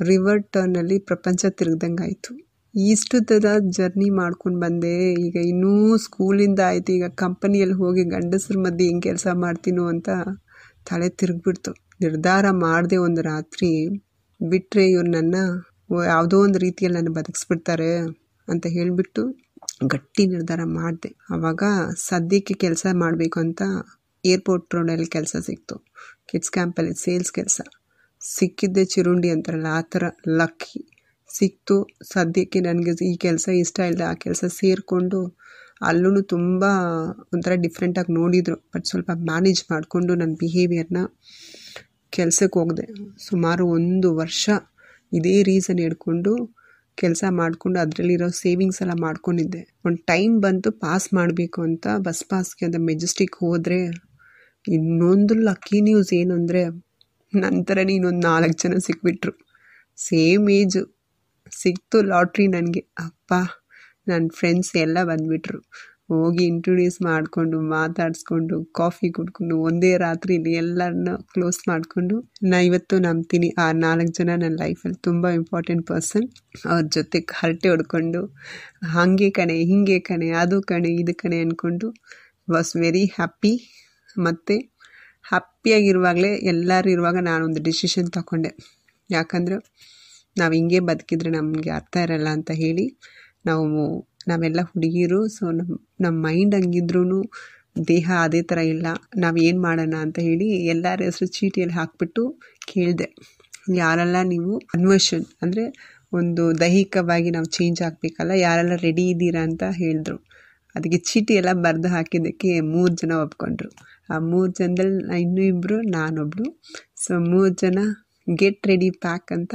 ರಿವರ್ ಟರ್ನಲ್ಲಿ ಪ್ರಪಂಚ ತಿರುಗ್ದಂಗೆ ಆಯಿತು ಥರ ಜರ್ನಿ ಮಾಡ್ಕೊಂಡು ಬಂದೆ. ಈಗ ಇನ್ನೂ ಸ್ಕೂಲಿಂದ ಆಯಿತು. ಈಗ ಕಂಪನಿಯಲ್ಲಿ ಹೋಗಿ ಗಂಡಸ್ರ ಮಧ್ಯೆ ಹೆಂಗೆ ಕೆಲಸ ಮಾಡ್ತೀನೋ ಅಂತ ತಲೆ ತಿರುಗ್ಬಿಡ್ತು. ನಿರ್ಧಾರ ಮಾಡಿದೆ ಒಂದು ರಾತ್ರಿ ಬಿಟ್ಟರೆ ಇವ್ರು ನನ್ನ ಯಾವುದೋ ಒಂದು ರೀತಿಯಲ್ಲಿ ನನ್ನ ಬದುಕಿಸ್ಬಿಡ್ತಾರೆ ಅಂತ ಹೇಳಿಬಿಟ್ಟು ಗಟ್ಟಿ ನಿರ್ಧಾರ ಮಾಡಿದೆ. ಆವಾಗ ಸದ್ಯಕ್ಕೆ ಕೆಲಸ ಮಾಡಬೇಕು ಅಂತ ಏರ್ಪೋರ್ಟ್ ರೋಡಲ್ಲಿ ಕೆಲಸ ಸಿಕ್ತು. ಕಿಡ್ಸ್ ಕ್ಯಾಂಪಲ್ಲಿ ಸೇಲ್ಸ್ ಕೆಲಸ. ಸಿಕ್ಕಿದ್ದೆ ಚಿರುಂಡಿ ಅಂತಾರಲ್ಲ, ಆ ಥರ ಲಕ್ಕಿ ಸಿಕ್ತು, ಸದ್ಯಕ್ಕೆ ನನಗೆ ಈ ಕೆಲಸ ಇಷ್ಟ ಇಲ್ಲ, ಆ ಕೆಲಸ ಸೇರಿಕೊಂಡು ಅಲ್ಲೂ ತುಂಬ ಒಂಥರ ಡಿಫ್ರೆಂಟಾಗಿ ನೋಡಿದರು. ಬಟ್ ಸ್ವಲ್ಪ ಮ್ಯಾನೇಜ್ ಮಾಡಿಕೊಂಡು ನನ್ನ ಬಿಹೇವಿಯರ್ನ ಕೆಲಸಕ್ಕೆ ಹೋಗಿದೆ. ಸುಮಾರು ಒಂದು ವರ್ಷ ಇದೇ ರೀಸನ್ ಹಿಡ್ಕೊಂಡು ಕೆಲಸ ಮಾಡಿಕೊಂಡು ಅದರಲ್ಲಿರೋ ಸೇವಿಂಗ್ಸ್ ಎಲ್ಲ ಮಾಡ್ಕೊಂಡಿದ್ದೆ. ಒಂದು ಟೈಮ್ ಬಂತು ಪಾಸ್ ಮಾಡಬೇಕು ಅಂತ ಬಸ್ ಪಾಸ್ಗೆ ಅಂತ ಮೆಜೆಸ್ಟಿಕ್ ಹೋದರೆ ಇನ್ನೊಂದು ಲಕ್ಕಿ ನ್ಯೂಸ್ ಏನು ಅಂದರೆ ನಂತರ ಇನ್ನೊಂದು ನಾಲ್ಕು ಜನ ಸಿಕ್ಬಿಟ್ರು. ಸೇಮ್ ಏಜು ಸಿಕ್ತು ಲಾಟ್ರಿ ನನಗೆ. ಅಪ್ಪ ನನ್ನ ಫ್ರೆಂಡ್ಸ್ ಎಲ್ಲ ಬಂದುಬಿಟ್ರು. ಹೋಗಿ ಇಂಟ್ರೊಡ್ಯೂಸ್ ಮಾಡಿಕೊಂಡು, ಮಾತಾಡಿಸ್ಕೊಂಡು ಕಾಫಿ ಕುಡ್ಕೊಂಡು, ಒಂದೇ ರಾತ್ರಿಲಿ ಎಲ್ಲರನ್ನ ಕ್ಲೋಸ್ ಮಾಡಿಕೊಂಡು, ನಾ ಇವತ್ತು ನಂಬ್ತೀನಿ. ಆ ನಾಲ್ಕು ಜನ ನನ್ನ ಲೈಫಲ್ಲಿ ತುಂಬ ಇಂಪಾರ್ಟೆಂಟ್ ಪರ್ಸನ್ ಅವ್ರ ಜೊತೆ ಹರಟೆ ಹೊಡ್ಕೊಂಡು, ಹಾಗೆ ಕಣೆ, ಹೀಗೆ ಕಣೆ, ಅದು ಕಣೆ, ಇದು ಕಣೆ ಅಂದ್ಕೊಂಡು ವಾಸ್ ವೆರಿ ಹ್ಯಾಪಿ ಮತ್ತು ಹ್ಯಾಪಿಯಾಗಿರುವಾಗಲೇ ಎಲ್ಲರೂ ಇರುವಾಗ ನಾನೊಂದು ಡಿಸಿಷನ್ ತಗೊಂಡೆ ಯಾಕಂದರೆ ನಾವು ಹಿಂಗೆ ಬದುಕಿದ್ರೆ ನಮಗೆ ಅರ್ಥ ಇರಲ್ಲ ಅಂತ ಹೇಳಿ ನಾವು ನಾವೆಲ್ಲ ಹುಡುಗಿರು ಸೊ ನಮ್ಮ ನಮ್ಮ ಮೈಂಡ್ ಹಂಗಿದ್ರೂ ದೇಹ ಅದೇ ಥರ ಇಲ್ಲ. ನಾವು ಏನು ಮಾಡೋಣ ಅಂತ ಹೇಳಿ ಎಲ್ಲರ ಹೆಸರು ಚೀಟಿಯಲ್ಲಿ ಹಾಕ್ಬಿಟ್ಟು ಕೇಳಿದೆ. ಯಾರೆಲ್ಲ ನೀವು ಕನ್ವರ್ಷನ್ ಅಂದರೆ ಒಂದು ದೈಹಿಕವಾಗಿ ನಾವು ಚೇಂಜ್ ಆಗಬೇಕಲ್ಲ, ಯಾರೆಲ್ಲ ರೆಡಿ ಇದ್ದೀರಾ ಅಂತ ಹೇಳಿದ್ರು. ಅದಕ್ಕೆ ಚೀಟಿ ಎಲ್ಲ ಬರೆದು ಹಾಕಿದ್ದಕ್ಕೆ ಮೂರು ಜನ ಒಪ್ಕೊಂಡ್ರು. ಆ ಮೂರು ಜನದಲ್ಲಿ ಇನ್ನೂ ಇಬ್ಬರು ನಾನೊಬ್ಬಳು ಸೊ ಮೂರು ಜನ ಗೆಟ್ ರೆಡಿ ಪ್ಯಾಕ್ ಅಂತ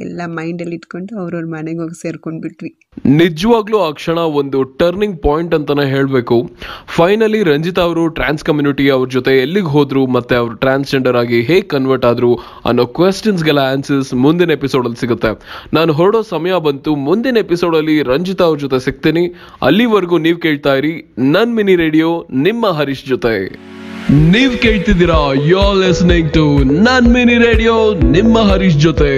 ಎಲ್ಲ ಮೈಂಡಲ್ಲಿ ಇಟ್ಕೊಂಡು ಅವ್ರವ್ರ ಮನೆಗೆ ಹೋಗಿ ಸೇರ್ಕೊಂಡ್ಬಿಟ್ವಿ ನಿಜವಾಗ್ಲೂ ಆ ಕ್ಷಣ ಒಂದು ಟರ್ನಿಂಗ್ ಪಾಯಿಂಟ್ ಅಂತಾನೆ ಹೇಳಬೇಕು. ಫೈನಲಿ ರಂಜಿತಾ ಅವರು ಟ್ರಾನ್ಸ್ ಕಮ್ಯುನಿಟಿ ಅವ್ರ ಜೊತೆ ಎಲ್ಲಿಗೆ ಹೋದ್ರು ಮತ್ತೆ ಅವರು ಟ್ರಾನ್ಸ್ಜೆಂಡರ್ ಆಗಿ ಹೇಗೆ ಕನ್ವರ್ಟ್ ಆದ್ರು ಅನ್ನೋ ಕ್ವೆಶನ್ಸ್ಗೆಲ್ಲ ಆನ್ಸರ್ಸ್ ಮುಂದಿನ ಎಪಿಸೋಡಲ್ಲಿ ಸಿಗುತ್ತೆ. ನಾನು ಹೊರಡೋ ಸಮಯ ಬಂತು, ಮುಂದಿನ ಎಪಿಸೋಡಲ್ಲಿ ರಂಜಿತಾ ಅವ್ರ ಜೊತೆ ಸಿಗ್ತೀನಿ. ಅಲ್ಲಿವರೆಗೂ ನೀವು ಕೇಳ್ತಾ ಇರಿ ನನ್ ಮಿನಿ ರೇಡಿಯೋ, ನಿಮ್ಮ ಹರೀಶ್ ಜೊತೆ. ನೀವ್ ಕೇಳ್ತಿದ್ದೀರಾ ಯೋ ಲಿಸ್ನಿಂಗ್ ಟು ನನ್ ಮಿನಿ ರೇಡಿಯೋ, ನಿಮ್ಮ ಹರೀಶ್ ಜೊತೆ.